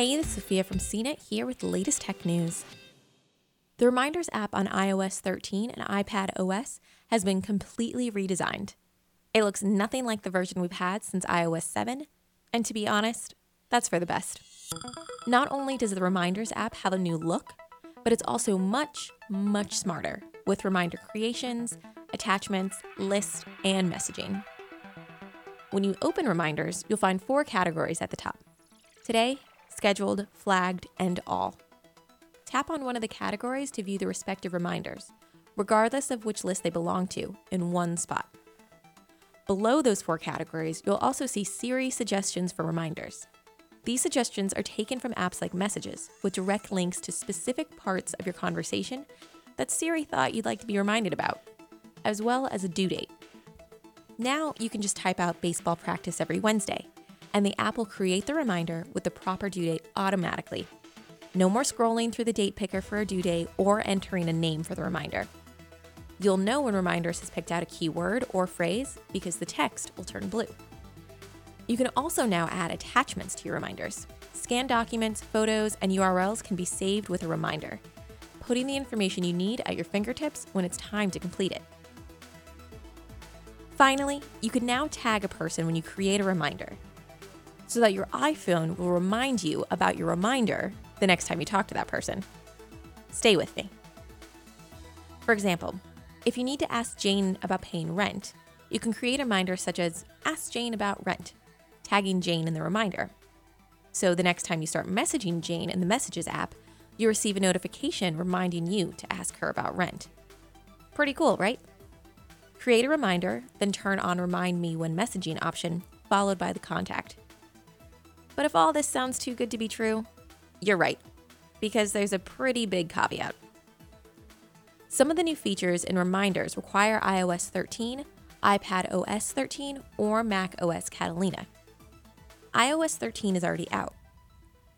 Hey, this is Sophia from CNET here with the latest tech news. The Reminders app on iOS 13 and iPad OS has been completely redesigned. It looks nothing like the version we've had since iOS 7, and to be honest, that's for the best. Not only does the Reminders app have a new look, but it's also much, much smarter with reminder creations, attachments, lists, and messaging. When you open Reminders, you'll find four categories at the top today, scheduled, flagged, and all. Tap on one of the categories to view the respective reminders, regardless of which list they belong to, in one spot. Below those four categories, you'll also see Siri suggestions for reminders. These suggestions are taken from apps like Messages, with direct links to specific parts of your conversation that Siri thought you'd like to be reminded about, as well as a due date. Now you can just type out baseball practice every Wednesday, and the app will create the reminder with the proper due date automatically. No more scrolling through the date picker for a due date or entering a name for the reminder. You'll know when Reminders has picked out a keyword or phrase because the text will turn blue. You can also now add attachments to your reminders. Scanned documents, photos, and URLs can be saved with a reminder, putting the information you need at your fingertips when it's time to complete it. Finally, you can now tag a person when you create a reminder so that your iPhone will remind you about your reminder the next time you talk to that person. Stay with me. For example, if you need to ask Jane about paying rent, you can create a reminder such as Ask Jane about rent tagging Jane in the reminder. So the next time you start messaging Jane in the Messages app, you receive a notification reminding you to ask her about rent. Pretty cool, right? Create a reminder, then turn on Remind Me When Messaging option, followed by the contact. But if all this sounds too good to be true, you're right, because there's a pretty big caveat. Some of the new features and reminders require iOS 13, iPad OS 13, or Mac OS Catalina iOS 13 is already out.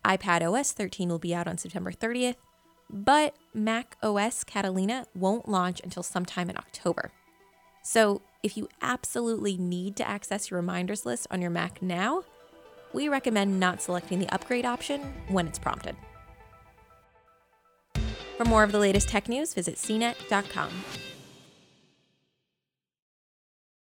iPad OS 13 will be out on September 30th, but Mac OS Catalina won't launch until sometime in October. So, if you absolutely need to access your reminders list on your Mac now, we recommend not selecting the upgrade option when it's prompted. For more of the latest tech news, visit cnet.com.